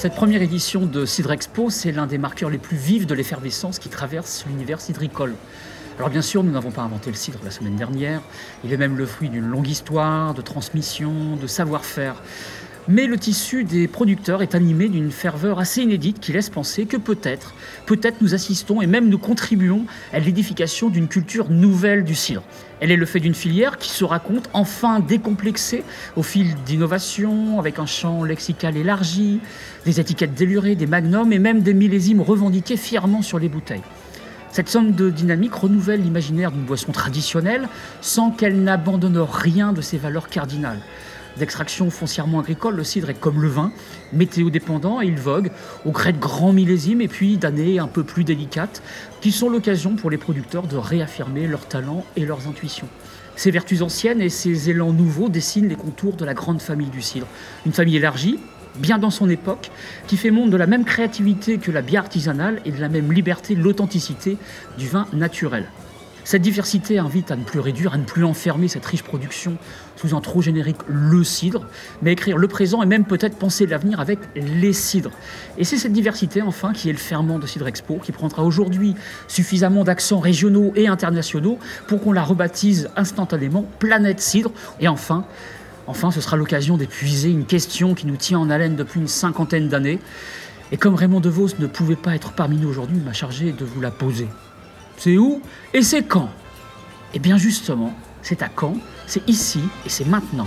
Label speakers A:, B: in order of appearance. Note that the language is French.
A: Cette première édition de Cidre Expo, c'est l'un des marqueurs les plus vifs de l'effervescence qui traverse l'univers cidricole. Alors bien sûr, nous n'avons pas inventé le cidre la semaine dernière, il est même le fruit d'une longue histoire, de transmission, de savoir-faire. Mais le tissu des producteurs est animé d'une ferveur assez inédite qui laisse penser que peut-être, peut-être nous assistons et même nous contribuons à l'édification d'une culture nouvelle du cidre. Elle est le fait d'une filière qui se raconte enfin décomplexée au fil d'innovations, avec un champ lexical élargi, des étiquettes délurées, des magnums et même des millésimes revendiqués fièrement sur les bouteilles. Cette somme de dynamique renouvelle l'imaginaire d'une boisson traditionnelle sans qu'elle n'abandonne rien de ses valeurs cardinales d'extraction foncièrement agricole, le cidre est comme le vin, météo-dépendant et il vogue au gré de grands millésimes et puis d'années un peu plus délicates qui sont l'occasion pour les producteurs de réaffirmer leurs talents et leurs intuitions. Ces vertus anciennes et ces élans nouveaux dessinent les contours de la grande famille du cidre. Une famille élargie, bien dans son époque, qui fait montre de la même créativité que la bière artisanale et de la même liberté, l'authenticité du vin naturel. Cette diversité invite à ne plus réduire, à ne plus enfermer cette riche production sous un trop générique le cidre, mais écrire le présent et même peut-être penser l'avenir avec les cidres. Et c'est cette diversité enfin qui est le ferment de Cidre Expo, qui prendra aujourd'hui suffisamment d'accents régionaux et internationaux pour qu'on la rebaptise instantanément Planète Cidre. Et enfin, enfin, ce sera l'occasion d'épuiser une question qui nous tient en haleine depuis une cinquantaine d'années. Et comme Raymond DeVos ne pouvait pas être parmi nous aujourd'hui, il m'a chargé de vous la poser. C'est où et c'est quand? Eh bien justement, c'est à quand, c'est ici et c'est maintenant.